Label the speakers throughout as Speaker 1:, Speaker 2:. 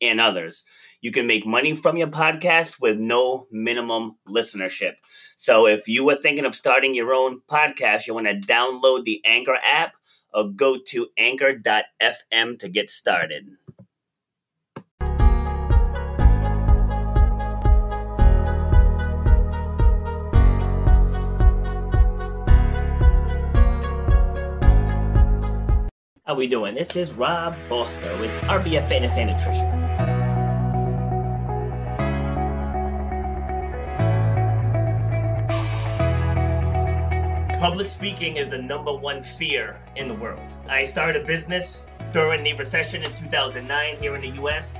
Speaker 1: and others. You can make money from your podcast with no minimum listenership. So if you were thinking of starting your own podcast, you want to download the Anchor app or go to anchor.fm to get started. How we doing? This is Rob Foster with RBF Fitness and Nutrition. Public speaking is the number one fear in the world. I started a business during the recession in 2009 here in the US.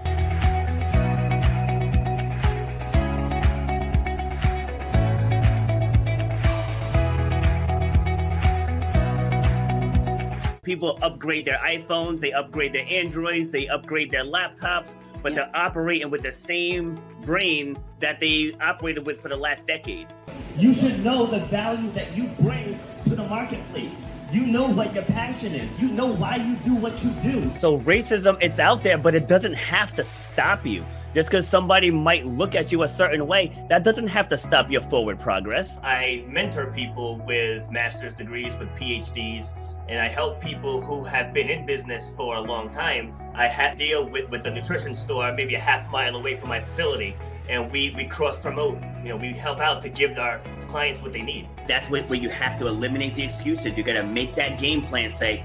Speaker 1: people upgrade their iPhones, they upgrade their Androids, they upgrade their laptops, but yeah. they're operating with the same brain that they operated with for the last decade.
Speaker 2: You should know the value that you bring to the marketplace. You know what your passion is. You know why you do what you do.
Speaker 1: So racism, it's out there, but it doesn't have to stop you. Just because somebody might look at you a certain way, that doesn't have to stop your forward progress. I mentor people with master's degrees, with PhDs, and I help people who have been in business for a long time. I have deal with, with the nutrition store maybe a half mile away from my facility, and we, we cross promote. You know, we help out to give our clients what they need. That's where, where you have to eliminate the excuses. You got to make that game plan. Say,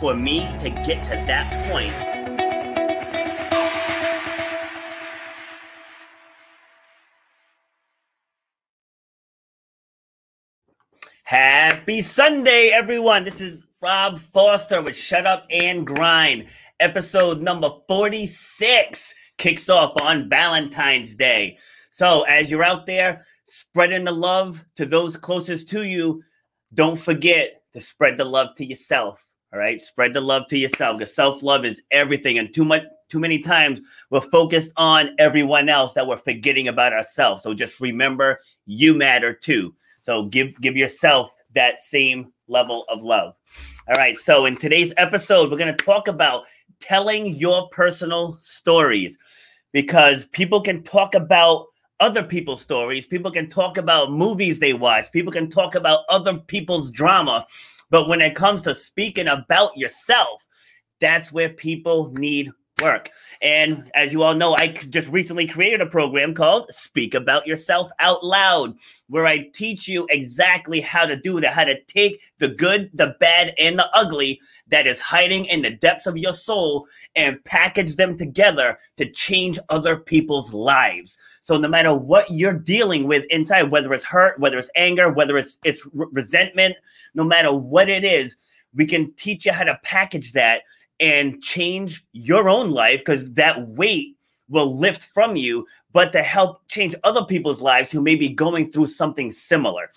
Speaker 1: for me to get to that point. Happy Sunday, everyone. This is Rob Foster with Shut Up and Grind. Episode number 46 kicks off on Valentine's Day. So, as you're out there spreading the love to those closest to you, don't forget to spread the love to yourself. All right, spread the love to yourself because self love is everything. And too much, too many times we're focused on everyone else that we're forgetting about ourselves. So just remember, you matter too. So give give yourself that same level of love. All right. So, in today's episode, we're going to talk about telling your personal stories because people can talk about other people's stories, people can talk about movies they watch, people can talk about other people's drama. But when it comes to speaking about yourself, that's where people need work. And as you all know, I just recently created a program called Speak About Yourself Out Loud, where I teach you exactly how to do that, how to take the good, the bad, and the ugly that is hiding in the depths of your soul and package them together to change other people's lives. So no matter what you're dealing with inside, whether it's hurt, whether it's anger, whether it's it's resentment, no matter what it is, we can teach you how to package that and change your own life because that weight will lift from you, but to help change other people's lives who may be going through something similar.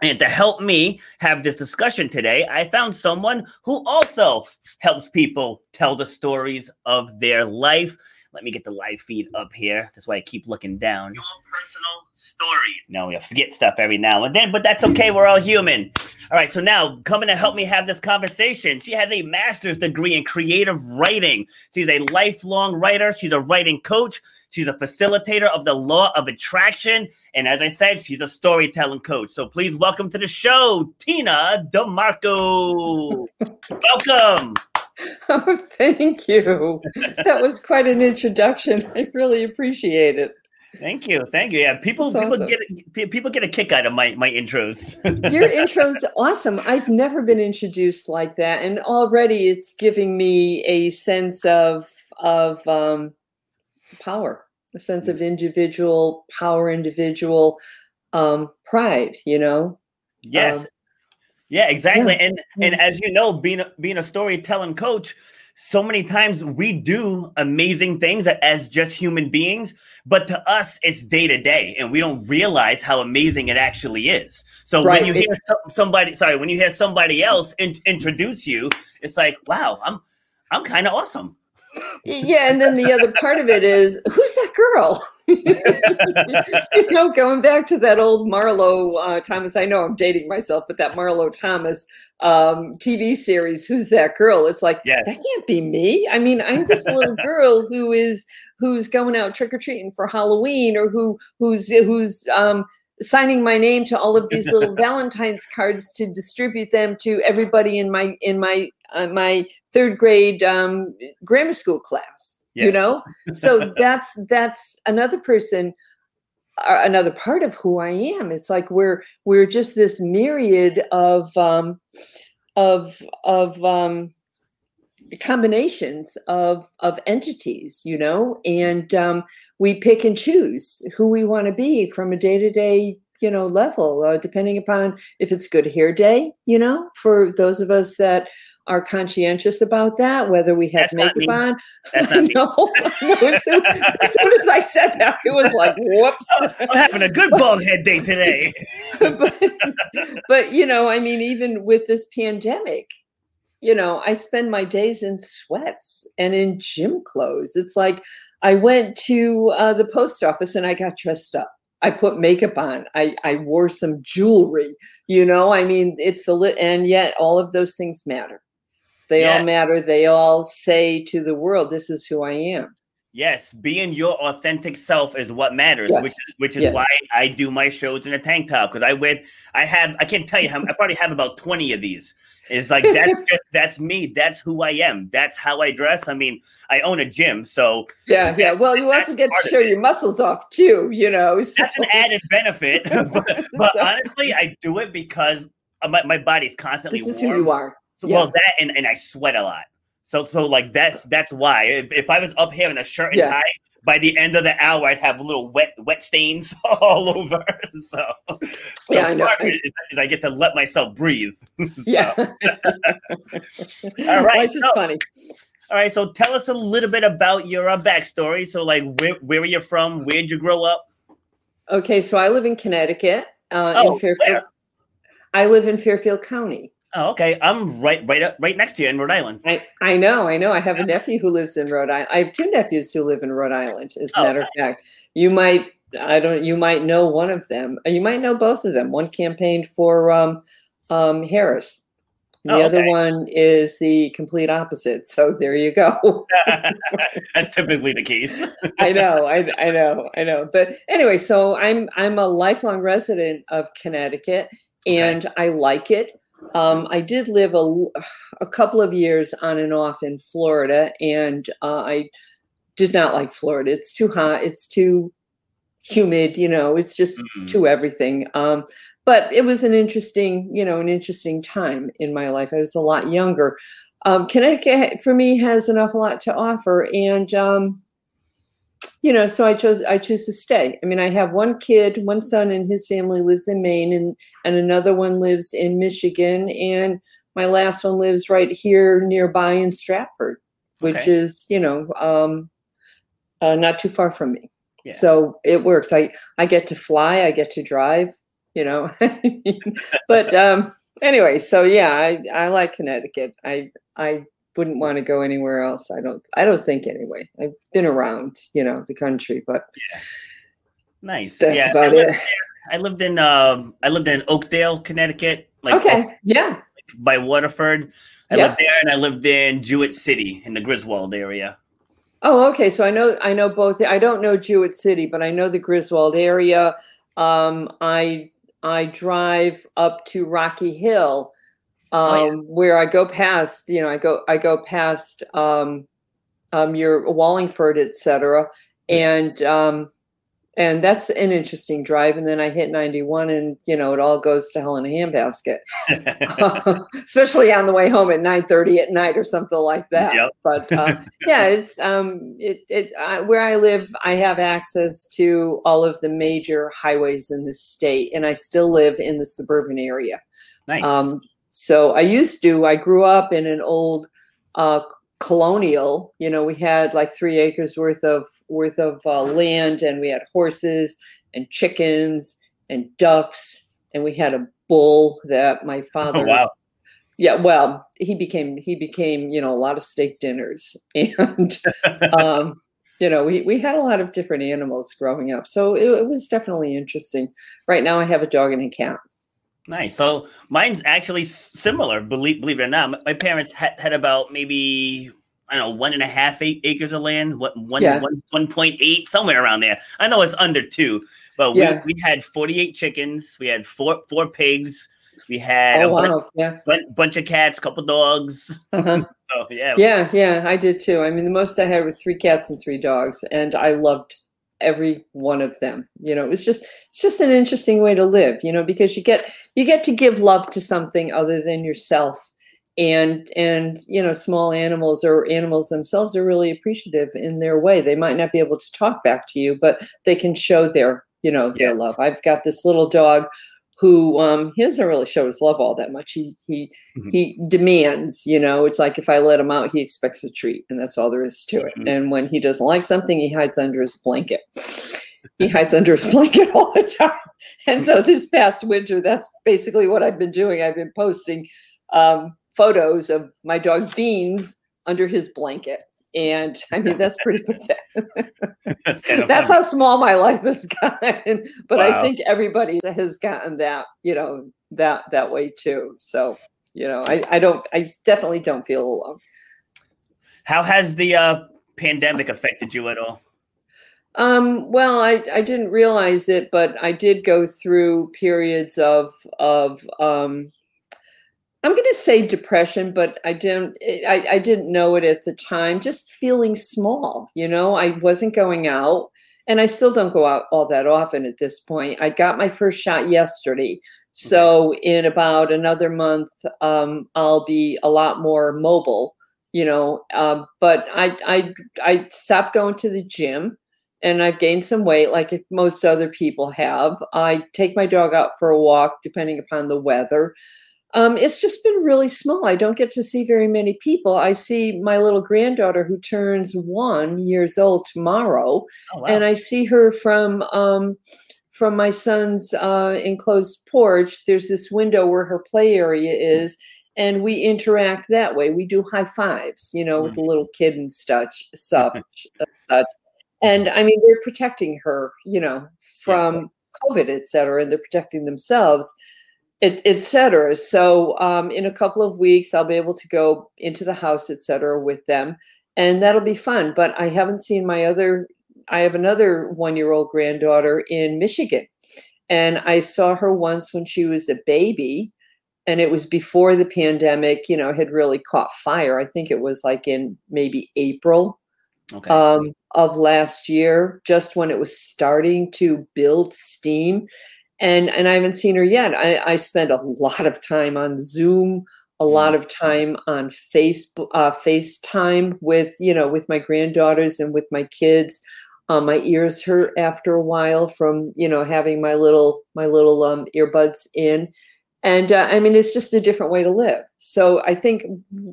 Speaker 1: And to help me have this discussion today, I found someone who also helps people tell the stories of their life. Let me get the live feed up here. That's why I keep looking down. Your personal stories. No, we forget stuff every now and then, but that's okay. We're all human. All right, so now coming to help me have this conversation, she has a master's degree in creative writing. She's a lifelong writer, she's a writing coach, she's a facilitator of the law of attraction, and as I said, she's a storytelling coach. So please welcome to the show, Tina DeMarco. welcome.
Speaker 3: Oh, thank you. That was quite an introduction. I really appreciate it.
Speaker 1: Thank you, thank you. Yeah, people That's people awesome. get people get a kick out of my my intros.
Speaker 3: Your intro's awesome. I've never been introduced like that, and already it's giving me a sense of of um, power, a sense of individual power, individual um, pride. You know.
Speaker 1: Yes. Um, yeah, exactly. Yeah. And and as you know, being a, being a storytelling coach, so many times we do amazing things as just human beings, but to us, it's day to day, and we don't realize how amazing it actually is. So
Speaker 3: Right.
Speaker 1: when you hear so- somebody, sorry, when you hear somebody else in- introduce you, it's like, wow, I'm, I'm kind of awesome.
Speaker 3: Yeah and then the other part of it is who's that girl? You know going back to that old marlo uh, thomas i know i'm dating myself but that marlo thomas um, tv series who's that girl? It's like
Speaker 1: Yes.
Speaker 3: that can't be me. I mean i'm this little girl who is who's going out trick-or-treating for halloween or who who's who's um, signing my name to all of these little valentine's cards to distribute them to everybody in my in my uh, my third grade um, grammar school class
Speaker 1: Yeah.
Speaker 3: you know? So that's that's another person uh, another part of who i am. It's like we're we're just this myriad of um of of um combinations of of entities you know? And um we pick and choose who we want to be from a day-to-day you know level uh, depending upon if it's good hair day you know for those of us that are conscientious about that whether we have
Speaker 1: That's
Speaker 3: makeup on
Speaker 1: That's not me.
Speaker 3: no, no, as, soon, as soon as I said that, it was like, whoops.
Speaker 1: I'm having a good bald head day today.
Speaker 3: but, but, you know, I mean, even with this pandemic, you know, I spend my days in sweats and in gym clothes. It's like I went to uh, the post office and I got dressed up. I put makeup on. I, I wore some jewelry. You know, I mean, it's the lit, and yet all of those things matter. They
Speaker 1: Yeah.
Speaker 3: all matter. They all say to the world, "This is who I am."
Speaker 1: Yes, being your authentic self is what matters,
Speaker 3: Yes.
Speaker 1: which is which is
Speaker 3: Yes.
Speaker 1: why I do my shows in a tank top because I wear I have I can't tell you how I probably have about twenty of these. It's like that's just, that's me. That's who I am. That's how I dress. I mean, I own a gym, so
Speaker 3: Yeah, yeah. Well, you also get to show your muscles off too. You know, so-
Speaker 1: that's an added benefit. but, but
Speaker 3: So-
Speaker 1: honestly, I do it because uh, my, my body's constantly
Speaker 3: this is
Speaker 1: warm.
Speaker 3: who you are.
Speaker 1: So,
Speaker 3: Yeah.
Speaker 1: Well, that and, and I sweat a lot. So so like that's that's why. If, if I was up here in a shirt and
Speaker 3: Yeah.
Speaker 1: tie, by the end of the hour, I'd have little wet wet stains all over. So, so
Speaker 3: Yeah, I know.
Speaker 1: part of it is, is I get to let myself breathe. So,
Speaker 3: Yeah.
Speaker 1: All right,
Speaker 3: Life is
Speaker 1: so-
Speaker 3: funny.
Speaker 1: All right. So tell us a little bit about your uh, backstory. So like, where where are you from? Where'd you grow up?
Speaker 3: Okay, so I live in Connecticut, uh,
Speaker 1: Oh,
Speaker 3: in Fairfield.
Speaker 1: where?
Speaker 3: I live in Fairfield County.
Speaker 1: Oh, okay. I'm right right up, right next to you in Rhode Island.
Speaker 3: I, I know, I know. I have a nephew who lives in Rhode Island. I have two nephews who live in Rhode Island. As a
Speaker 1: Oh,
Speaker 3: matter of fact, you might, I don't, you might know one of them. Uh, You might know both of them. One campaigned for um, um, Harris. The
Speaker 1: Oh,
Speaker 3: other one is the complete opposite. So there you go.
Speaker 1: That's typically the case.
Speaker 3: I know, I, I know, I know. But anyway, so I'm I'm a lifelong resident of Connecticut, and I like it. Um, I did live a couple of years on and off in Florida, and uh, I did not like Florida. It's too hot. It's too humid. You know, it's just
Speaker 1: Mhm.
Speaker 3: too everything. Um, but it was an interesting, you know, an interesting time in my life. I was a lot younger. Um, Connecticut for me has an awful lot to offer, and um, you know, so I chose I choose to stay. I mean, I have one kid, one son, and his family lives in Maine, and and another one lives in Michigan, and my last one lives right here nearby in Stratford, which
Speaker 1: Okay.
Speaker 3: is you know um, uh, not too far from me.
Speaker 1: Yeah.
Speaker 3: So it works. I I get to fly. I get to drive. You know, but um, anyway, so yeah, I I like Connecticut. I I wouldn't want to go anywhere else. I don't. I don't think anyway. I've been around, you know, the country, but
Speaker 1: Nice.
Speaker 3: that's
Speaker 1: yeah, I
Speaker 3: about
Speaker 1: lived,
Speaker 3: it.
Speaker 1: I lived in um I lived in Oakdale, Connecticut, like
Speaker 3: okay. Yeah.
Speaker 1: by Waterford. I
Speaker 3: Yeah.
Speaker 1: lived there, and I lived in Jewett City in the Griswold area.
Speaker 3: Oh, okay. So I know I know both. I don't know Jewett City, but I know the Griswold area. Um, I I drive up to Rocky Hill, um,
Speaker 1: Oh, yeah.
Speaker 3: where I go past. You know, I go I go past um, um, your Wallingford, etc., and um, and that's an interesting drive. And then I hit ninety one, and you know, it all goes to hell in a handbasket. especially on the way home at 9:30 at night or something like that.
Speaker 1: Yep.
Speaker 3: But uh, yeah, it's um, it it I, where I live. I have access to all of the major highways in the state, and I still live in the suburban area.
Speaker 1: nice.
Speaker 3: Um, so I used to. I grew up in an old uh, colonial. You know, we had like three acres worth of worth of uh, land, and we had horses and chickens and ducks, and we had a bull that my father.
Speaker 1: Oh, wow.
Speaker 3: Yeah, well, he became he became you know a lot of steak dinners, and um, you know we we had a lot of different animals growing up, so it, it was definitely interesting. Right now, I have a dog and a cat.
Speaker 1: Nice. So mine's actually similar. Believe believe it or not, My- parents had, had about maybe I don't know one and a half eight acres of land. What one
Speaker 3: Yeah.
Speaker 1: one one point eight somewhere around there. I know it's under two, but
Speaker 3: Yeah.
Speaker 1: we, we had forty eight chickens. We had four four pigs. We had
Speaker 3: Oh
Speaker 1: a
Speaker 3: wow, yeah.
Speaker 1: bun- bunch of cats, couple dogs.
Speaker 3: Uh-huh.
Speaker 1: Oh yeah,
Speaker 3: Yeah, yeah, I did too. I mean, the most I had was three cats and three dogs, and I loved every one of them. You know, it was just it's just an interesting way to live, you know, because you get you get to give love to something other than yourself. And and you know, small animals or animals themselves are really appreciative in their way. They might not be able to talk back to you, but they can show their, you know, their
Speaker 1: Yes.
Speaker 3: love. I've got this little dog who um he doesn't really show his love all that much. He he
Speaker 1: Mhm.
Speaker 3: he demands, you know, it's like if I let him out, he expects a treat, and that's all there is to it.
Speaker 1: Mhm.
Speaker 3: And when he doesn't like something, he hides under his blanket. He hides under his blanket all the time. And so this past winter, that's basically what I've been doing. I've been posting um, photos of my dog Beans under his blanket. And I mean, that's pretty pathetic.
Speaker 1: that's kind of
Speaker 3: That's how small my life has gotten. But I think everybody has gotten that, you know, that that way too. So, you know, I, I don't I definitely don't feel alone.
Speaker 1: How has the uh, pandemic affected you at all?
Speaker 3: Um, well, I, I didn't realize it, but I did go through periods of of um, I'm going to say depression, but I didn't I, I didn't know it at the time. Just feeling small, you know. I wasn't going out, and I still don't go out all that often at this point. I got my first shot yesterday, so in about another month, um, I'll be a lot more mobile, you know. Um, but I I I stopped going to the gym and I've gained some weight, like most other people have. I take my dog out for a walk, depending upon the weather. Um, it's just been really small. I don't get to see very many people. I see my little granddaughter who turns one years old tomorrow,
Speaker 1: Oh, wow.
Speaker 3: and I see her from um, from my son's uh, enclosed porch. There's this window where her play area is, and we interact that way. We do high fives, you know, with the little kid and such, such, such. And I mean, they're protecting her, you know, from COVID, et cetera, and they're protecting themselves, et, et cetera. So um, in a couple of weeks, I'll be able to go into the house, et cetera, with them. And that'll be fun. But I haven't seen my other, I have another one year old granddaughter in Michigan. And I saw her once when she was a baby. And it was before the pandemic, you know, had really caught fire. I think it was like in maybe April
Speaker 1: okay.
Speaker 3: um, of last year, just when it was starting to build steam. And and I haven't seen her yet. I, I spend a lot of time on Zoom, a lot of time on Facebook, uh, FaceTime with you know with my granddaughters and with my kids. Um, my ears hurt after a while from you know having my little my little um, earbuds in, and uh, I mean it's just a different way to live. So I think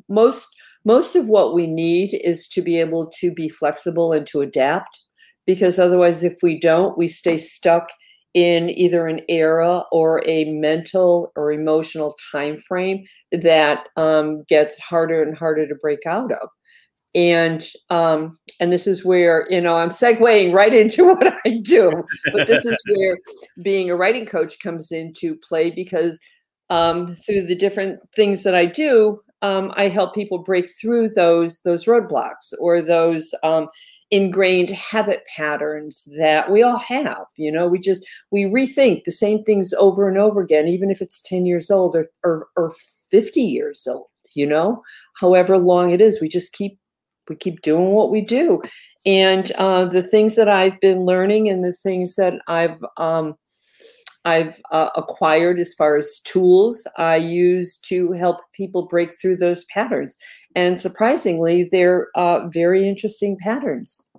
Speaker 3: most most of what we need is to be able to be flexible and to adapt because otherwise if we don't we stay stuck in either an era or a mental or emotional time frame that um, gets harder and harder to break out of. And um, and this is where you know i'm segueing right into what i do but this is where being a writing coach comes into play because um, through the different things that i do um, I help people break through those those roadblocks or those um, ingrained habit patterns that we all have. You know, we just we rethink the same things over and over again, even if it's ten years old or or, or fifty years old. You know, however long it is, we just keep we keep doing what we do, and uh, the things that I've been learning and the things that I've um, I've uh, acquired as far as tools I use to help people break through those patterns. And surprisingly, they're uh, very interesting patterns,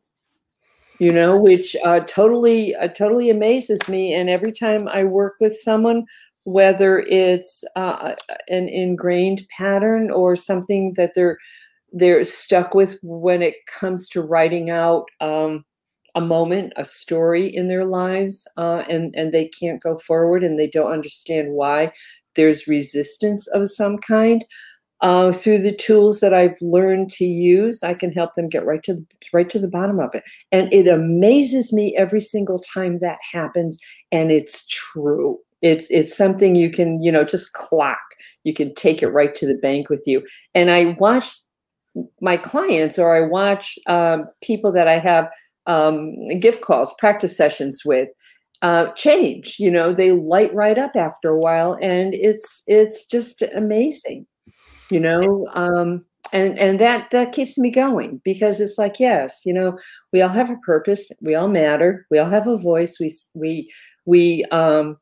Speaker 3: you know, which uh, totally, uh, totally amazes me. And every time I work with someone, whether it's uh, an ingrained pattern or something that they're they're stuck with when it comes to writing out um, a moment, a story in their lives, uh, and and they can't go forward, and they don't understand why. There's resistance of some kind. Uh, through the tools that I've learned to use, I can help them get right to the right to the bottom of it. And it amazes me every single time that happens, and it's true. It's it's something you can you know just clock. You can take it right to the bank with you. And I watch my clients, or I watch um, people that I have um, gift calls, practice sessions with, uh, change. You know, they light right up after a while, and it's it's just amazing you know um and and that that keeps me going because it's like yes you know we all have a purpose we all matter we all have a voice we we we um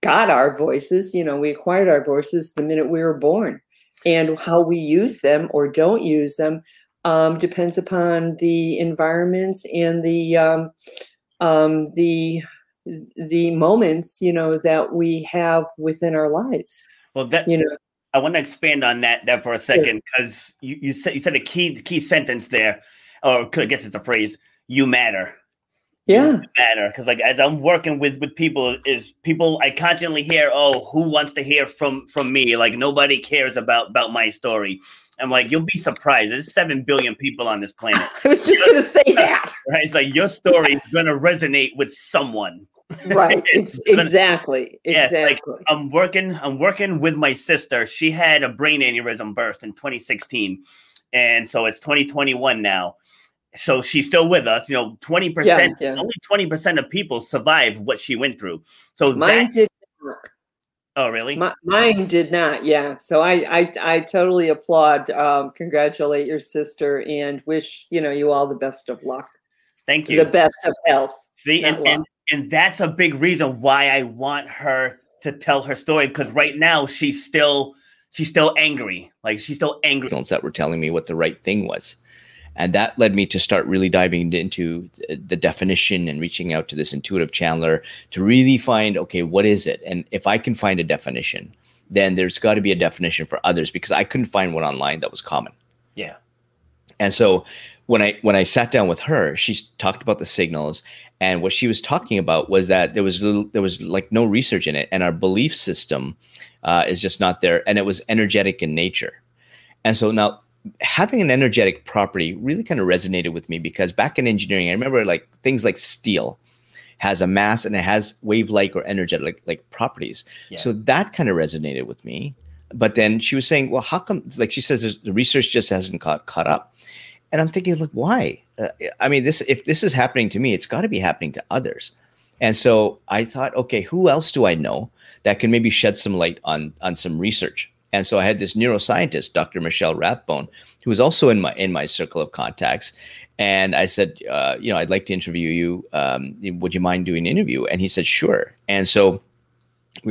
Speaker 3: got our voices you know we acquired our voices the minute we were born and how we use them or don't use them um, depends upon the environments and the um, um, the the moments you know that we have within our lives
Speaker 1: well that
Speaker 3: you know
Speaker 1: I want to expand on that there for a second because you, you said you said a key key sentence there, or I guess it's a phrase. You matter.
Speaker 3: Yeah,
Speaker 1: matter because like as I'm working with with people, is people I constantly hear, oh, who wants to hear from from me? Like nobody cares about about my story. I'm like, you'll be surprised. There's seven billion people on this planet.
Speaker 3: I was just gonna say that.
Speaker 1: Right? It's like your story is gonna resonate with someone
Speaker 3: right it's, exactly
Speaker 1: yes,
Speaker 3: exactly
Speaker 1: like, i'm working i'm working with my sister she had a brain aneurysm burst in 2016 and so it's 2021 now so she's still with us you know 20% yeah, yeah. only 20% of people survive what she went through so
Speaker 3: mine that, did not.
Speaker 1: oh really
Speaker 3: My, mine did not yeah so I, I i totally applaud um congratulate your sister and wish you know you all the best of luck
Speaker 1: thank you
Speaker 3: the best of health
Speaker 1: see and, and and that's a big reason why I want her to tell her story because right now she's still she's still angry. Like she's still angry.
Speaker 4: That were telling me what the right thing was. And that led me to start really diving into the definition and reaching out to this intuitive channeler to really find, okay, what is it? And if I can find a definition, then there's got to be a definition for others because I couldn't find one online that was common.
Speaker 1: Yeah.
Speaker 4: And so when I when I sat down with her, she talked about the signals, and what she was talking about was that there was little, there was like no research in it, and our belief system uh, is just not there, and it was energetic in nature. And so now having an energetic property really kind of resonated with me because back in engineering, I remember like things like steel has a mass and it has wave-like or energetic like, properties. Yeah. So that kind of resonated with me. But then she was saying, well, how come? Like she says, the research just hasn't caught caught up. And I'm thinking, like, why? Uh, I mean, this if this is happening to me, it's got to be happening to others. And so I thought, okay, who else do I know that can maybe shed some light on on some research? And so I had this neuroscientist, Dr. Michelle Rathbone, who was also in my in my circle of contacts. And I said, uh, you know, I'd like to interview you. Um, would you mind doing an interview? And he said, sure. And so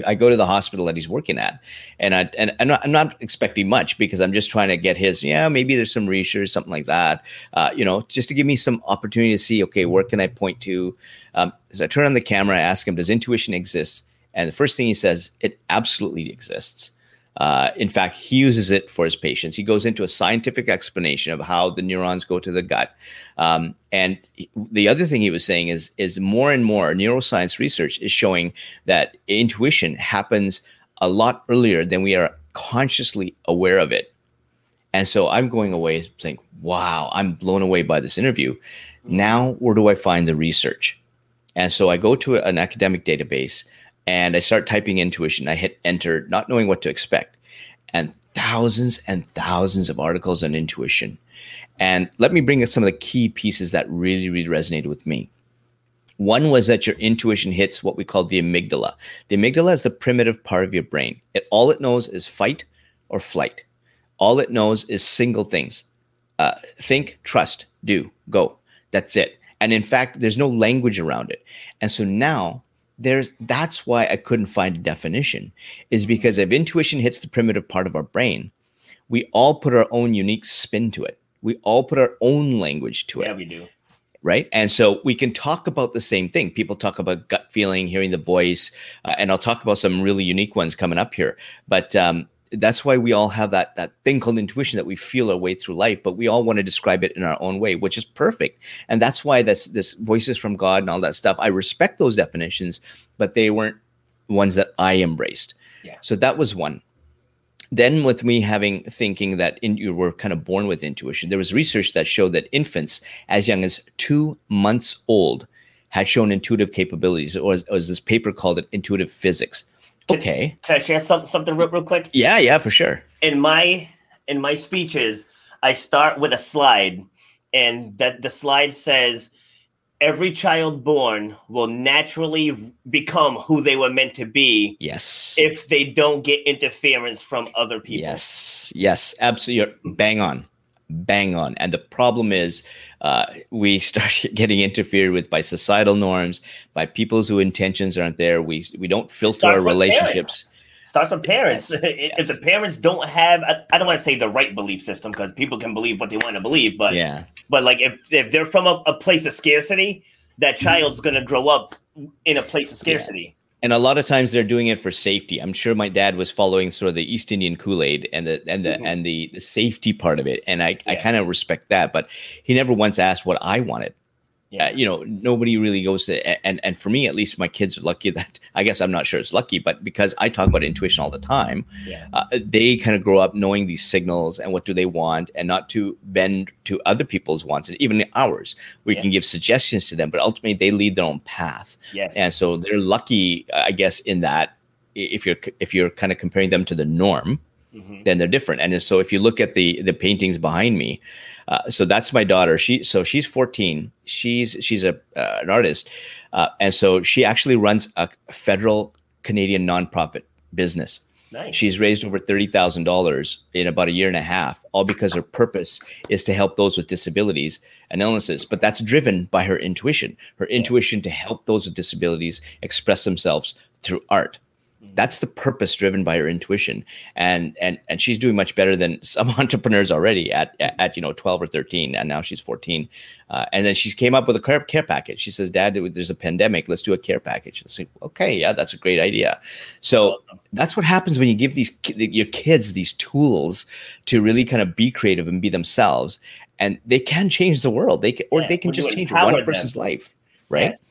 Speaker 4: I go to the hospital that he's working at, and I and I'm not, I'm not, expecting much because I'm just trying to get his. Yeah, maybe there's some research, something like that. Uh, you know, just to give me some opportunity to see. Okay, where can I point to? Um, so I turn on the camera, I ask him, "Does intuition exist?" And the first thing he says, "It absolutely exists." Uh, in fact, he uses it for his patients. He goes into a scientific explanation of how the neurons go to the gut. Um, and he, the other thing he was saying is, is more and more neuroscience research is showing that intuition happens a lot earlier than we are consciously aware of it. And so I'm going away saying, wow, I'm blown away by this interview. Now, where do I find the research? And so I go to an academic database and I start typing intuition. I hit enter, not knowing what to expect, and thousands and thousands of articles on intuition. And let me bring up some of the key pieces that really, really resonated with me. One was that your intuition hits what we call the amygdala. The amygdala is the primitive part of your brain. It all it knows is fight or flight. All it knows is single things: uh, think, trust, do, go. That's it. And in fact, there's no language around it. And so now there's that's why I couldn't find a definition is because if intuition hits the primitive part of our brain, we all put our own unique spin to it. We all put our own language to
Speaker 1: it.
Speaker 4: Yeah,
Speaker 1: we do.
Speaker 4: Right. And so we can talk about the same thing. People talk about gut feeling, hearing the voice, uh, and I'll talk about some really unique ones coming up here. But um, that's why we all have that that thing called intuition that we feel our way through life but we all want to describe it in our own way which is perfect. And that's why this this voices from god and all that stuff i respect those definitions but they weren't ones that i embraced.
Speaker 1: Yeah.
Speaker 4: so that was one. Then with me having thinking that in, you were kind of born with intuition there was research that showed that infants as young as two months old had shown intuitive capabilities. Or was, was this paper called it intuitive physics
Speaker 1: Can-
Speaker 4: okay
Speaker 1: Can I share some, something real, real quick?
Speaker 4: yeah yeah for sure
Speaker 1: in my in my speeches, I start with a slide, and that the slide says every child born will naturally become who they were meant to be
Speaker 4: yes
Speaker 1: if they don't get interference from other people.
Speaker 4: Yes, yes, absolutely. Bang on, bang on. And the problem is, uh, we start getting interfered with by societal norms, by people's who intentions aren't there. We we don't filter our relationships.
Speaker 1: Starts from parents.
Speaker 4: Yes,
Speaker 1: If
Speaker 4: yes.
Speaker 1: the parents don't have, I I don't want to say the right belief system because people can believe what they want to believe, but
Speaker 4: Yeah,
Speaker 1: but like if if they're from a, a place of scarcity, that child's gonna grow up in a place of scarcity.
Speaker 4: And a lot of times they're doing it for safety. I'm sure my dad was following sort of the East Indian Kool Aid and the and the
Speaker 1: Mhm.
Speaker 4: and the, the safety part of it, and I I kind of respect that. But he never once asked what I wanted.
Speaker 1: Yeah.
Speaker 4: uh, you know nobody really goes to and and for me at least my kids are lucky that i guess i'm not sure it's lucky but because i talk about intuition all the time
Speaker 1: Yeah.
Speaker 4: uh, they kind of grow up knowing these signals and what do they want and not to bend to other people's wants and even ours we
Speaker 1: Yeah.
Speaker 4: can give suggestions to them but ultimately they lead their own path
Speaker 1: Yes.
Speaker 4: and so they're lucky i guess in that if you're if you're kind of comparing them to the norm
Speaker 1: Mhm.
Speaker 4: then they're different. And so if you look at the the paintings behind me, uh, so that's my daughter. She so she's 14. She's she's a uh, an artist, uh, and so she actually runs a federal Canadian nonprofit business.
Speaker 1: Nice.
Speaker 4: She's raised over thirty thousand dollars in about a year and a half, all because her purpose is to help those with disabilities and illnesses. But that's driven by her intuition, her intuition to help those with disabilities express themselves through art. That's the purpose driven by her intuition, and and and she's doing much better than some entrepreneurs already at at, you know twelve or thirteen, and now she's fourteen. Uh, and then she came up with a care, care package. She says, "Dad, there's a pandemic. Let's do a care package." And say, "Okay, yeah, that's a great idea." So
Speaker 1: Awesome.
Speaker 4: that's what happens when you give these your kids these tools to really kind of be creative and be themselves and they can change the world they can or
Speaker 1: Yeah,
Speaker 4: they can just change one
Speaker 1: them.
Speaker 4: person's life right
Speaker 1: Yes.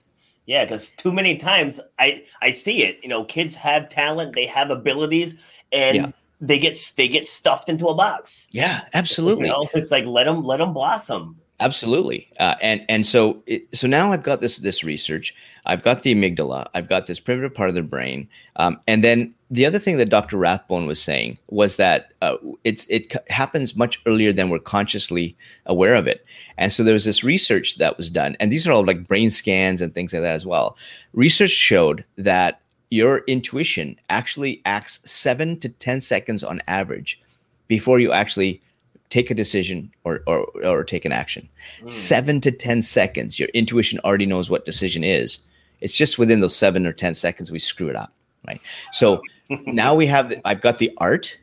Speaker 1: Yeah, because too many times I I see it. You know, kids have talent, they have abilities, and
Speaker 4: Yeah.
Speaker 1: they get they get stuffed into a box.
Speaker 4: yeah absolutely
Speaker 1: You know, it's like let them let them blossom.
Speaker 4: Absolutely. Uh, and and so it, so now i've got this this research. I've got the amygdala. I've got this primitive part of the brain. Um, and then the other thing that dr rathbone was saying was that uh, it's it happens much earlier than we're consciously aware of it. And so there was this research that was done and these are all like brain scans and things like that as well. Research showed that your intuition actually acts seven to ten seconds on average before you actually take a decision or, or, or take an action
Speaker 1: Mm.
Speaker 4: seven to 10 seconds, your intuition already knows what decision is. It's just within those seven or 10 seconds we screw it up. Right. So now we have, the, I've got the art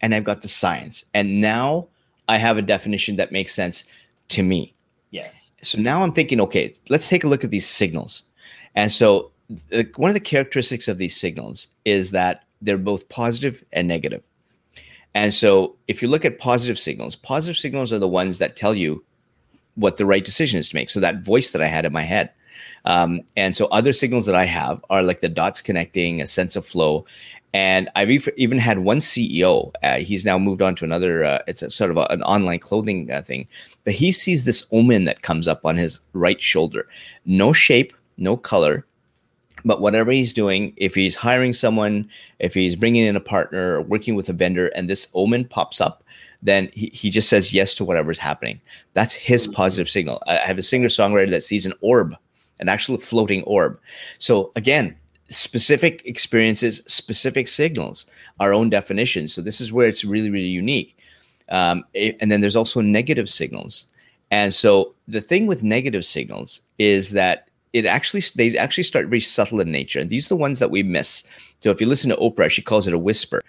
Speaker 4: and I've got the science. And now I have a definition that makes sense to me.
Speaker 1: Yes.
Speaker 4: So now I'm thinking, okay, let's take a look at these signals. And so the, one of the characteristics of these signals is that they're both positive and negative. And so if you look at positive signals, positive signals are the ones that tell you what the right decision is to make. So that voice that I had in my head. Um, and so other signals that I have are like the dots connecting, a sense of flow. And I've even had one CEO. Uh, he's now moved on to another. Uh, it's a sort of a, an online clothing uh, thing, but he sees this omen that comes up on his right shoulder. No shape, no color, but whatever he's doing, if he's hiring someone, if he's bringing in a partner or working with a vendor, and this omen pops up, then he, he just says yes to whatever's happening. That's his positive signal. I have a singer songwriter that sees an orb, an actual floating orb. So again, specific experiences, specific signals, our own definitions. So this is where it's really, really unique. Um, it- and then there's also negative signals. And so the thing with negative signals is that it actually they actually start very subtle in nature. And these are the ones that we miss. So if you listen to Oprah, she calls it a whisper.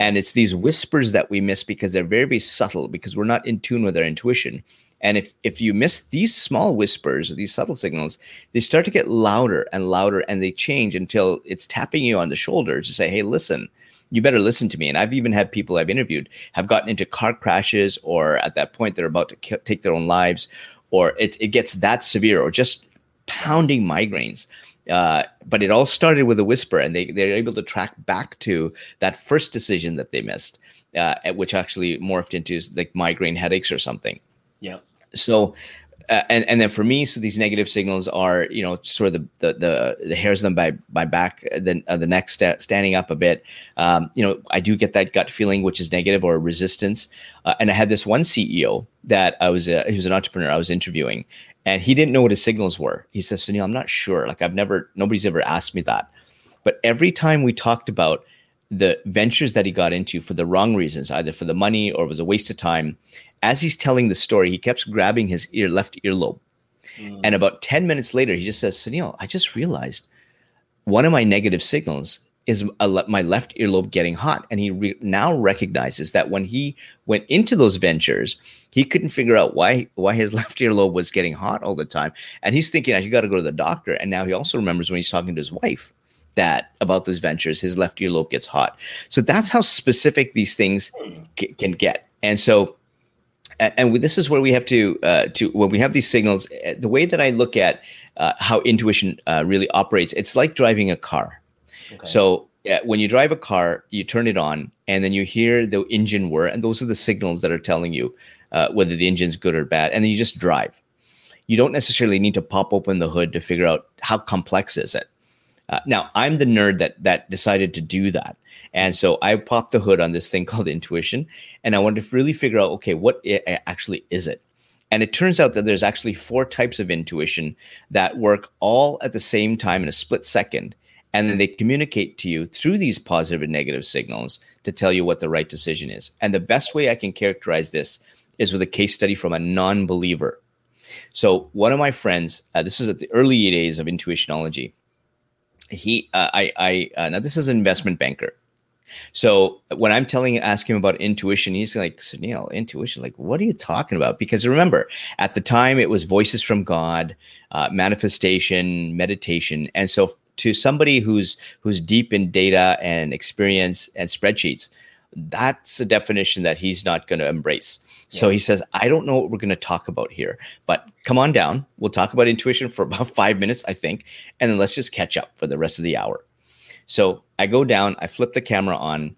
Speaker 4: And it's these whispers that we miss because they're very, very subtle because we're not in tune with our intuition. And if if you miss these small whispers or these subtle signals, they start to get louder and louder and they change until it's tapping you on the shoulder to say, hey, listen, you better listen to me. And I've even had people I've interviewed have gotten into car crashes or at that point they're about to k- take their own lives or it, it gets that severe or just pounding migraines. Uh, but it all started with a whisper and they, they're able to track back to that first decision that they missed, uh, which actually morphed into like migraine headaches or something.
Speaker 1: Yeah.
Speaker 4: So uh, and and then for me, so these negative signals are you know sort of the the the, the hairs on my my back, the uh, the neck st- standing up a bit. Um, you know, I do get that gut feeling, which is negative or resistance. Uh, and I had this one CEO that I was uh, he was an entrepreneur I was interviewing, and he didn't know what his signals were. He says, "Sunil, I'm not sure. Like I've never nobody's ever asked me that." But every time we talked about the ventures that he got into for the wrong reasons, either for the money or it was a waste of time, as he's telling the story, he keeps grabbing his ear left earlobe. Mm. And about 10 minutes later, he just says, Sunil, I just realized one of my negative signals is le- my left earlobe getting hot. And he re- now recognizes that when he went into those ventures, he couldn't figure out why why his left earlobe was getting hot all the time. And he's thinking, I got to go to the doctor. And now he also remembers when he's talking to his wife that about those ventures, his left earlobe gets hot. So that's how specific these things c- can get. And so and, and this is where we have to uh, to when we have these signals. Uh, the way that I look at uh, how intuition uh, really operates, it's like driving a car. Okay. So when you drive a car, you turn it on, and then you hear the engine whir, and those are the signals that are telling you uh, whether the engine's good or bad, and then you just drive. You don't necessarily need to pop open the hood to figure out how complex is it. Uh, now, I'm the nerd that that decided to do that. And so I popped the hood on this thing called intuition, and I wanted to really figure out, okay, what actually is it? And it turns out that there's actually four types of intuition that work all at the same time in a split second. And then they communicate to you through these positive and negative signals to tell you what the right decision is. And the best way I can characterize this is with a case study from a non believer. So, one of my friends, uh, this is at the early days of intuitionology. He, uh, I, I, uh, now this is an investment banker. So when I'm telling, asking him about intuition, he's like, Sunil, intuition, like, what are you talking about? Because remember, at the time, it was voices from God, uh, manifestation, meditation, and so to somebody who's who's deep in data and experience and spreadsheets, that's a definition that he's not going to embrace. Yeah. So he says, I don't know what we're going to talk about here, but come on down. We'll talk about intuition for about five minutes, I think, and then let's just catch up for the rest of the hour. So I go down, I flip the camera on,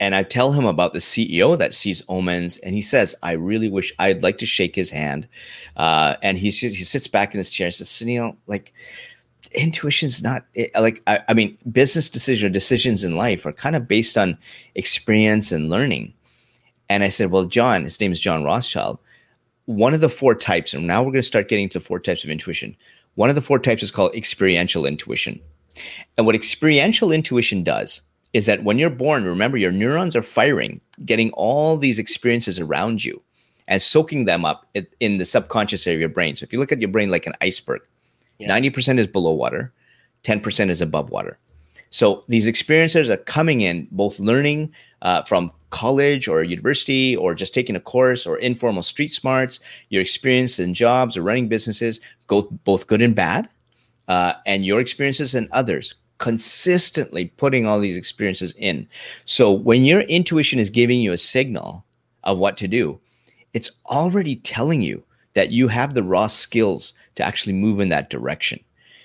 Speaker 4: and I tell him about the CEO that sees omens, and he says, "I really wish I'd like to shake his hand." Uh, and he he sits back in his chair and says, "Sunil, like." intuition's not like I, I, mean business decision decisions in life are kind of based on experience and learning and i said well john his name is john rothschild one of the four types and now we're going to start getting to four types of intuition one of the four types is called experiential intuition and what experiential intuition does is that when you're born, remember your neurons are firing, getting all these experiences around you and soaking them up in the subconscious area of your brain. So if you look at your brain like an iceberg, yeah. 90% is below water, 10% is above water. So these experiences are coming in, both learning uh, from college or university or just taking a course or informal street smarts, your experience in jobs or running businesses, go both good and bad uh, and your experiences and others consistently putting all these experiences in. So when your intuition is giving you a signal of what to do it's already telling you that you have the raw skills to actually move in that direction.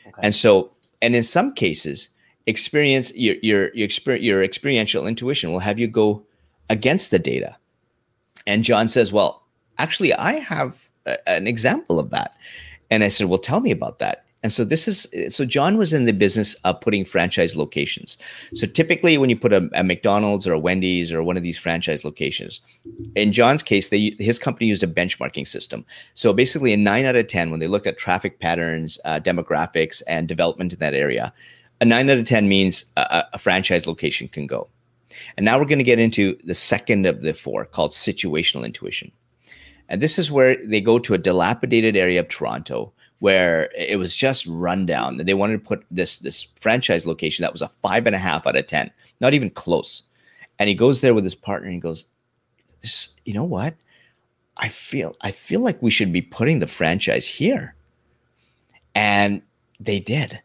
Speaker 4: Okay. and so and in some cases experience your your your, experience, your experiential intuition will have you go against the data. And john says well actually i have a, an example of that. And i said well tell me about that and so this is so John was in the business of putting franchise locations. So typically when you put a, a, McDonald's or a Wendy's or one of these franchise locations, in John's case, they his company used a benchmarking system. So basically, a nine out of ten, when they looked at traffic patterns, uh, demographics, and development in that area, a nine out of ten means a, a franchise location can go. And now we're going to get into the second of the four, called situational intuition. And this is where they go to a dilapidated area of Toronto where it was just rundown. They wanted to put this this franchise location that was a five and a half out of ten, not even close. And he goes there with his partner and he goes, "This, you know what? I feel I feel like we should be putting the franchise here." And they did.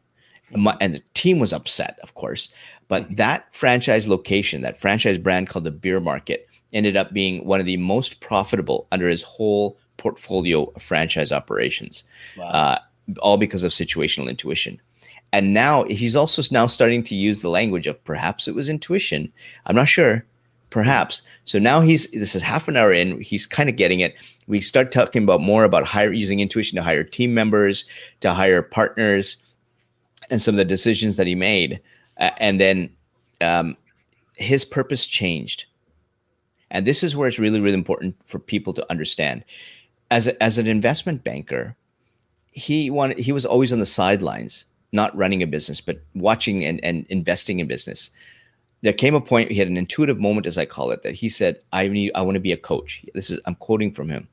Speaker 4: My- and the team was upset, of course. But mm-hmm. that franchise location, that franchise brand called the Beer Market, ended up being one of the most profitable under his whole portfolio of franchise operations,
Speaker 1: Wow.
Speaker 4: uh, all because of situational intuition. And now he's also now starting to use the language of perhaps it was intuition. I'm not sure. Perhaps. So now he's this is half an hour in. He's kind of getting it. We start talking about more about hire using intuition to hire team members, to hire partners, and some of the decisions that he made. Uh, and then um, his purpose changed. And this is where it's really, really important for people to understand. As a, as an investment banker, he wanted he was always on the sidelines, not running a business, but watching and, and investing in business. There came a point he had an intuitive moment, as I call it, that he said, "I need I want to be a coach." This is I'm quoting from him.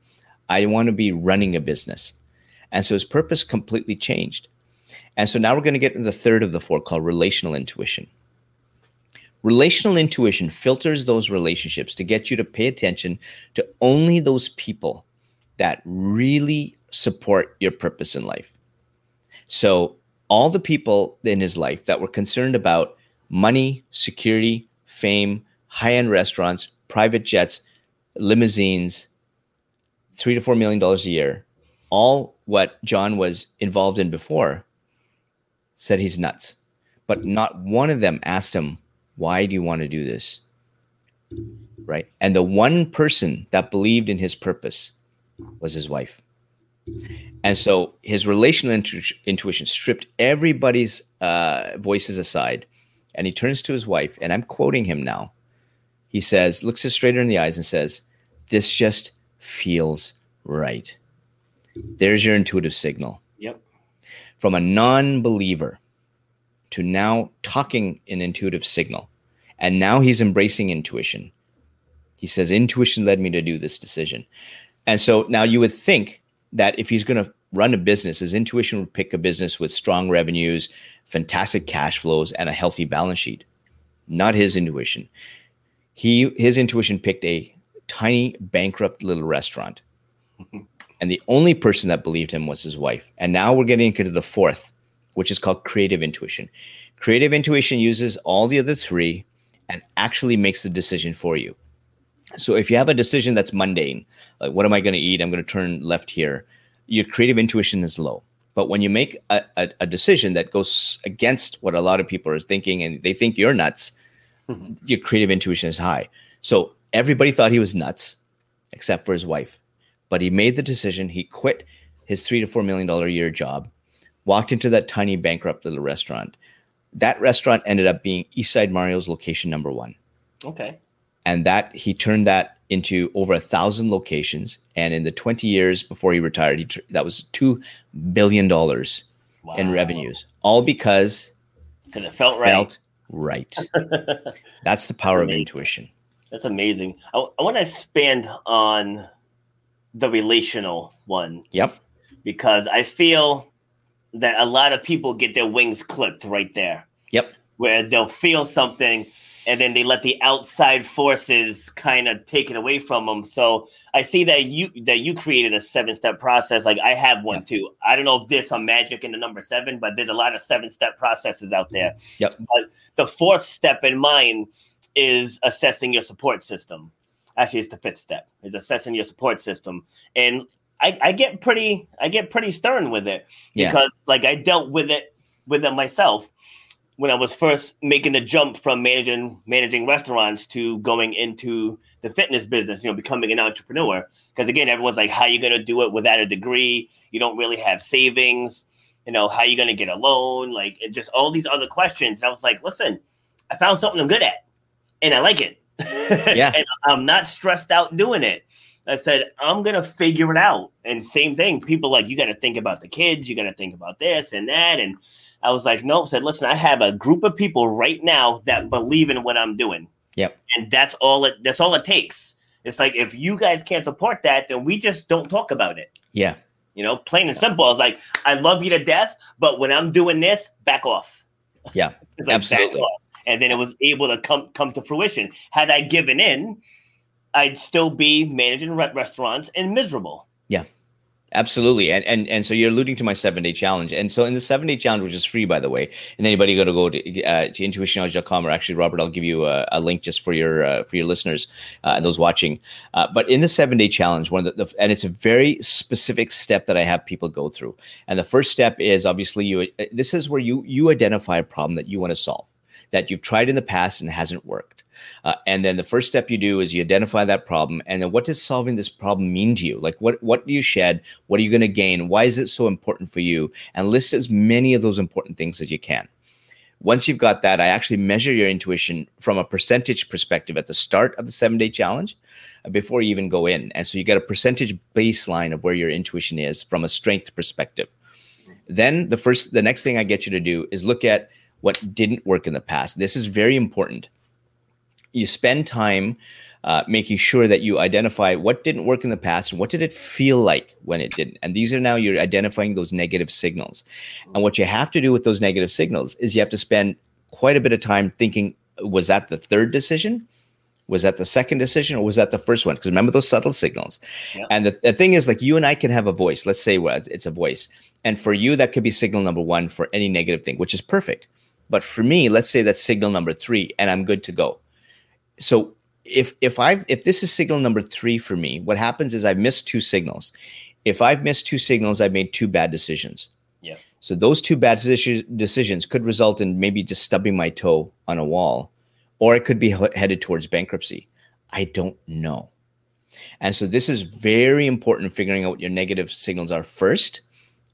Speaker 4: I want to be running a business, and so his purpose completely changed. And so now we're going to get into the third of the four called relational intuition. Relational intuition filters those relationships to get you to pay attention to only those people that really support your purpose in life. So, all the people in his life that were concerned about money, security, fame, high end restaurants, private jets, limousines, three to four million dollars a year, all what John was involved in before, said he's nuts. But not one of them asked him, Why do you want to do this? Right. And the one person that believed in his purpose was his wife. And so his relational intu- intuition stripped everybody's uh, voices aside. And he turns to his wife, and I'm quoting him now. He says, looks her straight in the eyes and says, This just feels right. There's your intuitive signal
Speaker 1: Yep.
Speaker 4: from a non-believer to now talking an intuitive signal and now he's embracing intuition he says intuition led me to do this decision and so now you would think that if he's going to run a business his intuition would pick a business with strong revenues fantastic cash flows and a healthy balance sheet not his intuition he his intuition picked a tiny bankrupt little restaurant and the only person that believed him was his wife. And now we're getting into the fourth, which is called creative intuition. Creative intuition uses all the other three and actually makes the decision for you. So if you have a decision that's mundane, like what am I going to eat? I'm going to turn left here. Your creative intuition is low. But when you make a, a, a decision that goes against what a lot of people are thinking and they think you're nuts, mm-hmm. your creative intuition is high. So everybody thought he was nuts, except for his wife but he made the decision. He quit his three to four million dollar a year job, walked into that tiny bankrupt little restaurant. That restaurant ended up being Eastside Mario's location number one,
Speaker 1: Okay.
Speaker 4: And that he turned that into over a thousand locations. And in the twenty years before he retired, he tr- that was two billion dollars
Speaker 1: Wow.
Speaker 4: in revenues, all because
Speaker 1: Because it felt right.
Speaker 4: felt right. That's the power of intuition.
Speaker 1: That's amazing. I, I want to expand on the relational one
Speaker 4: Yep.
Speaker 1: because I feel that a lot of people get their wings clipped right there,
Speaker 4: Yep.
Speaker 1: where they'll feel something and then they let the outside forces kind of take it away from them. So I see that you that you created a seven step process. Like I have one too. I don't know if there's some magic in the number seven, but there's a lot of seven step processes out mm-hmm. there.
Speaker 4: Yep.
Speaker 1: But the fourth step in mine is assessing your support system. Actually, it's the fifth step. Is assessing your support system, and I, I get pretty I get pretty stern with it
Speaker 4: Yeah.
Speaker 1: because like I dealt with it with it myself when I was first making the jump from managing managing restaurants to going into the fitness business, you know, becoming an entrepreneur. Because again, everyone's like, "How are you going to do it without a degree? You don't really have savings. You know, how are you going to get a loan? Like, just all these other questions." And I was like, "Listen, I found something I'm good at, and I like it.
Speaker 4: Yeah.
Speaker 1: and I'm not stressed out doing it." I said, I'm gonna figure it out. And same thing, people like you gotta think about the kids, you gotta think about this and that. And I was like, nope, said, listen, I have a group of people right now that believe in what I'm doing.
Speaker 4: Yep.
Speaker 1: And that's all it that's all it takes. It's like if you guys can't support that, then we just don't talk about it.
Speaker 4: Yeah.
Speaker 1: You know, plain and simple. I was like, I love you to death, but when I'm doing this, back off.
Speaker 4: Yeah.
Speaker 1: Like,
Speaker 4: Absolutely.
Speaker 1: off. And then it was able to come come to fruition. Had I given in, I'd still be managing re- restaurants and miserable. Yeah.
Speaker 4: Absolutely. And, and and so you're alluding to my seven day challenge. And so in the seven day challenge, which is free, by the way, and anybody got to go to, uh, to intuitionknowledge.com or actually, Robert, I'll give you a, a link just for your uh, for your listeners uh, and those watching. Uh, but in the seven day challenge, one of the, the, and it's a very specific step that I have people go through. And the first step is obviously you. Uh, this is where you you identify a problem that you want to solve that you've tried in the past and hasn't worked uh, and then the first step you do is you identify that problem. And then what does solving this problem mean to you? Like what, what do you shed? What are you going to gain? Why is it so important for you? And list as many of those important things as you can. Once you've got that, I actually measure your intuition from a percentage perspective at the start of the seven day challenge uh, before you even go in. And so you get a percentage baseline of where your intuition is from a strength perspective. Then the first, the next thing I get you to do is look at what didn't work in the past. This is very important. You spend time uh, making sure that you identify what didn't work in the past and what did it feel like when it didn't. And these are now you're identifying those negative signals. And what you have to do with those negative signals is you have to spend quite a bit of time thinking was that the third decision? Was that the second decision or was that the first one? Because remember those subtle signals. Yeah. and the, the thing is like you and i can have a voice. Let's say well, it's a voice. And for you that could be signal number one for any negative thing which is perfect but for me let's say that's signal number three and i'm good to go so if if I if this is signal number three for me, what happens is I've missed two signals. If I've missed two signals, I've made two bad decisions.
Speaker 1: Yeah.
Speaker 4: So those two bad decisions could result in maybe just stubbing my toe on a wall, or it could be headed towards bankruptcy. I don't know. And so this is very important figuring out what your negative signals are first.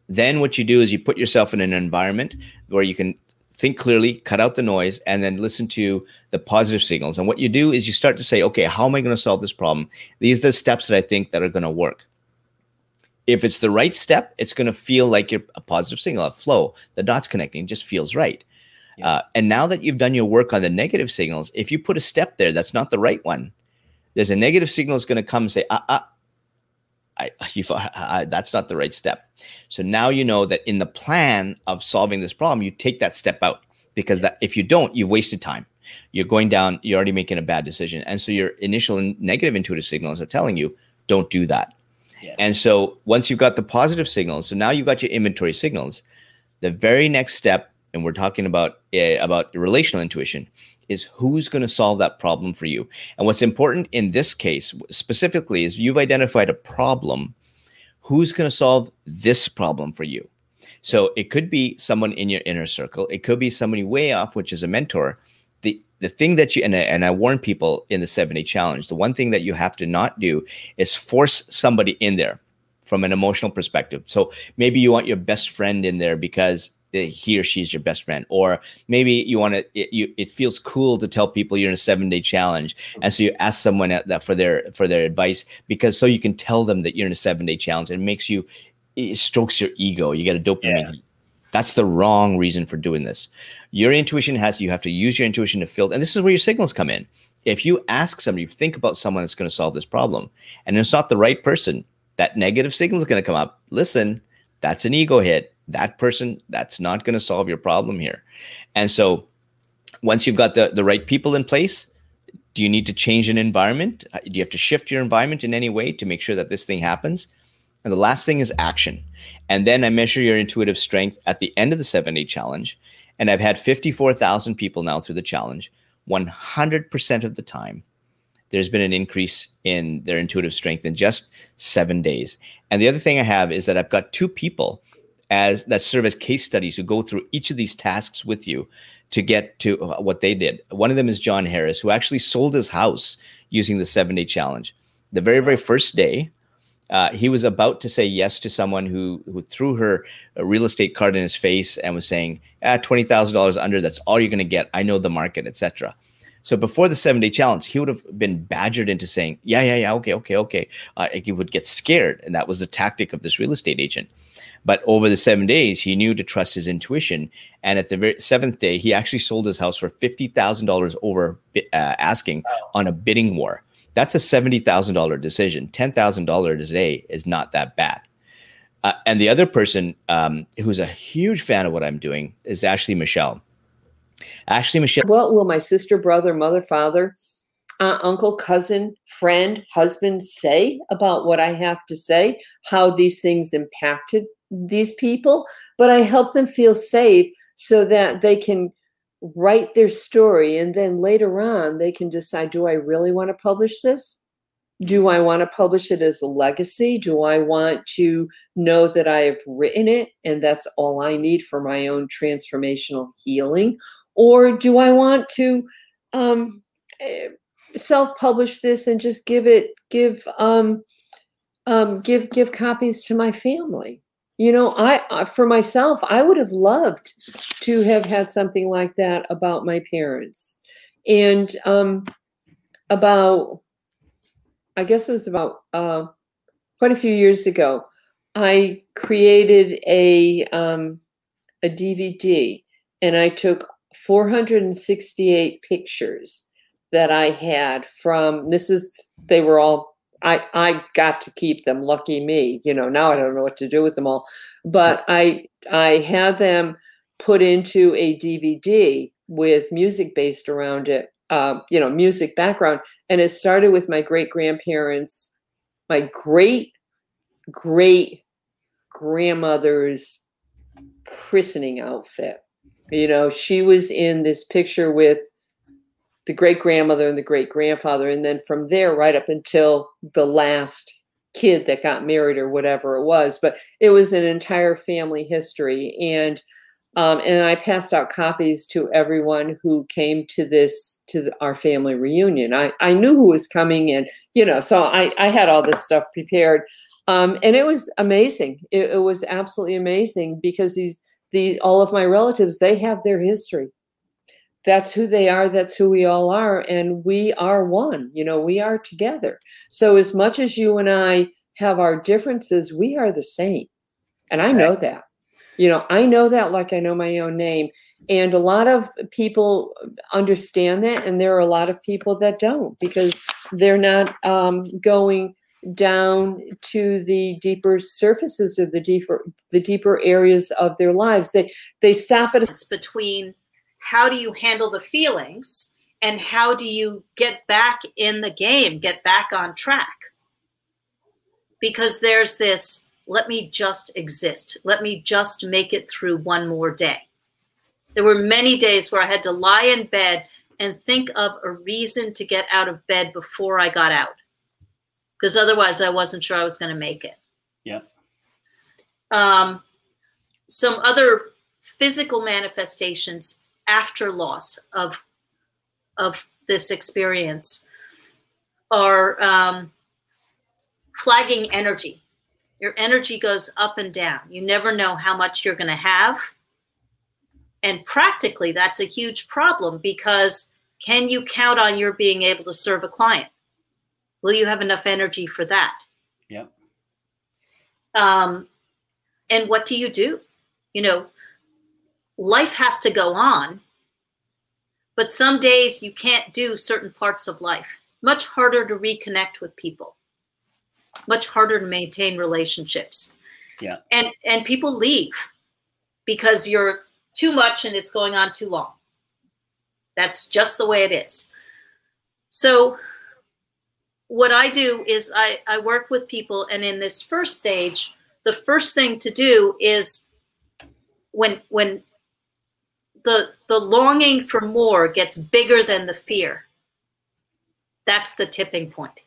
Speaker 4: Then what you do is you put yourself in an environment where you can think clearly, cut out the noise, and then listen to the positive signals. And what you do is you start to say, okay, how am I going to solve this problem? These are the steps that I think that are going to work. If it's the right step, it's going to feel like you're a positive signal, a flow. The dots connecting just feels right. Yeah. Uh, and now that you've done your work on the negative signals, if you put a step there that's not the right one, there's a negative signal that's going to come and say, ah, ah, I, you, I, that's not the right step. So now you know that in the plan of solving this problem, you take that step out because that if you don't, you've wasted time. You're going down. You're already making a bad decision, and so your initial negative intuitive signals are telling you don't do that. Yeah. And so once you've got the positive signals, so now you've got your inventory signals. The very next step, and we're talking about uh, about relational intuition, is who's going to solve that problem for you. And what's important in this case specifically is you've identified a problem. Who's going to solve this problem for you? So it could be someone in your inner circle. It could be somebody way off, which is a mentor. The the thing that you and I, and I warn people in the 70 challenge, the one thing that you have to not do is force somebody in there from an emotional perspective. So maybe you want your best friend in there because he or she's your best friend. Or maybe you want to it, you, it feels cool to tell people you're in a seven day challenge and so you ask someone that for their for their advice because so you can tell them that you're in a seven day challenge it makes you it strokes your ego you get a dopamine yeah. that's the wrong reason for doing this. Your intuition has you have to use your intuition to fill and this is where your signals come in. If you ask somebody you think about someone that's going to solve this problem and it's not the right person that negative signal is going to come up. Listen that's an ego hit that person that's not going to solve your problem here. And so once you've got the, the right people in place do you need to change an environment? Uh, do you have to shift your environment in any way to make sure that this thing happens? And the last thing is action. And then i measure your intuitive strength at the end of the seven day challenge and i've had 54000 people now through the challenge. 100% of the time there's been an increase in their intuitive strength in just seven days. And the other thing i have is that i've got two people as that serve as case studies who go through each of these tasks with you to get to uh, what they did. One of them is John Harris, who actually sold his house using the seven day challenge. The very, very first day, uh, he was about to say yes to someone who who threw her a real estate card in his face and was saying, ah, twenty thousand dollars under. That's all you're going to get. I know the market, etc. So before the seven day challenge, he would have been badgered into saying, yeah, yeah, yeah, okay, okay, okay. Uh, he would get scared, and that was the tactic of this real estate agent. But over the seven days, he knew to trust his intuition. And at the very seventh day, he actually sold his house for fifty thousand dollars over uh, asking on a bidding war. That's a seventy thousand dollar decision. Ten thousand dollars a day is not that bad. Uh, and the other person um, who's a huge fan of what I'm doing is Ashley Michelle. Ashley Michelle.
Speaker 3: Well, will my sister, brother, mother, father, aunt, uncle, cousin, friend, husband say about what I have to say, how these things impacted these people, but I help them feel safe so that they can write their story and then later on they can decide do I really want to publish this? Do I want to publish it as a legacy? Do I want to know that I have written it and that's all I need for my own transformational healing? Or do I want to um, eh, self-publish this and just give it, give, um, um, give, give copies to my family? You know, I for myself, I would have loved to have had something like that about my parents, and um, about I guess it was about uh, quite a few years ago. I created a um, a DVD, and I took 468 pictures that I had from. This is they were all. I I got to keep them. Lucky me. You know. Now I don't know what to do with them all, but I I had them put into a DVD with music based around it uh, you know, music background. And it started with my great grandparents, my great great grandmother's christening outfit. You know, she was in this picture with the great grandmother and the great grandfather. And then from there, right up until the last kid that got married or whatever it was. But it was an entire family history. And um, and I passed out copies to everyone who came to this to the, our family reunion. I, I knew who was coming, and you know, so I, I had all this stuff prepared, um, and it was amazing. It, it was absolutely amazing because these the all of my relatives they have their history. That's who they are. That's who we all are, and we are one. You know, we are together. So as much as you and I have our differences, we are the same, and I know that you know i know that like i know my own name and a lot of people understand that and there are a lot of people that don't because they're not um, going down to the deeper surfaces of the deeper the deeper areas of their lives they they stop at
Speaker 5: it's between how do you handle the feelings and how do you get back in the game get back on track because there's this let me just exist. Let me just make it through one more day. There were many days where I had to lie in bed and think of a reason to get out of bed before I got out. Because otherwise, I wasn't sure I was going to make it.
Speaker 1: Yeah.
Speaker 5: Um, some other physical manifestations after loss of of this experience are um, flagging energy your energy goes up and down. You never know how much you're going to have. And practically, that's a huge problem because can you count on your being able to serve a client? Will you have enough energy for that?
Speaker 1: Yep.
Speaker 5: Um, and what do you do? You know, life has to go on, but some days you can't do certain parts of life. Much harder to reconnect with people much harder to maintain relationships.
Speaker 1: Yeah.
Speaker 5: And and people leave because you're too much and it's going on too long. That's just the way it is. So what I do is I, I work with people and in this first stage, the first thing to do is when when the the longing for more gets bigger than the fear, that's the tipping point